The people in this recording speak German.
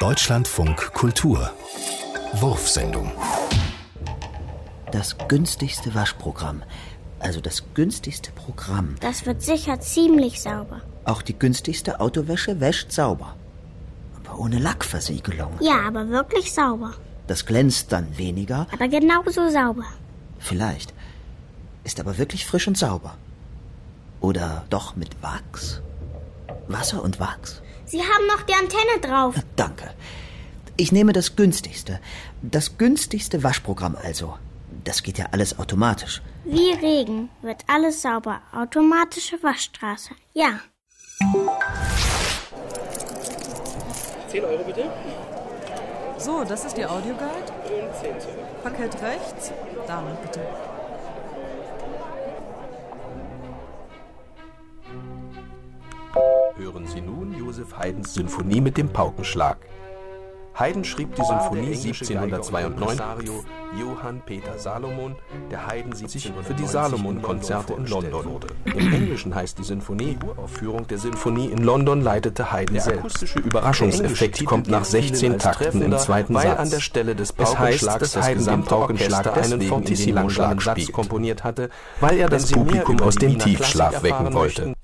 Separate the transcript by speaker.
Speaker 1: Deutschlandfunk Kultur Wurfsendung
Speaker 2: Das günstigste Waschprogramm. Also das günstigste Programm.
Speaker 3: Das wird sicher ziemlich sauber.
Speaker 2: Auch die günstigste Autowäsche wäscht sauber. Aber ohne Lackversiegelung.
Speaker 3: Ja, aber wirklich sauber.
Speaker 2: Das glänzt dann weniger.
Speaker 3: Aber genauso sauber.
Speaker 2: Vielleicht. Ist aber wirklich frisch und sauber. Oder doch mit Wachs? Wasser und Wachs?
Speaker 3: Sie haben noch die Antenne drauf.
Speaker 2: Na, danke. Ich nehme das günstigste. Das günstigste Waschprogramm also. Das geht ja alles automatisch.
Speaker 3: Wie Regen wird alles sauber. Automatische Waschstraße. Ja.
Speaker 4: 10 Euro bitte.
Speaker 5: So, das ist Ihr Audioguide.
Speaker 4: Und 10 zurück.
Speaker 5: Parkett rechts. Da lang bitte.
Speaker 6: Hören Sie nun Joseph Haydns Sinfonie mit dem Paukenschlag. Haydn schrieb die Symphonie 1792 Johann Peter Salomon, der Haydn sich für die Salomon-Konzerte in London wurde. Im Englischen heißt die Sinfonie Uraufführung der Sinfonie in London leitete Haydn der akustische Überraschungseffekt kommt nach 16 Takten im zweiten Satz. An der Stelle des Paukenschlags das Haydn dem Paukenschlag einen fortissimo komponiert hatte, weil er das Publikum aus dem Tiefschlaf wecken wollte.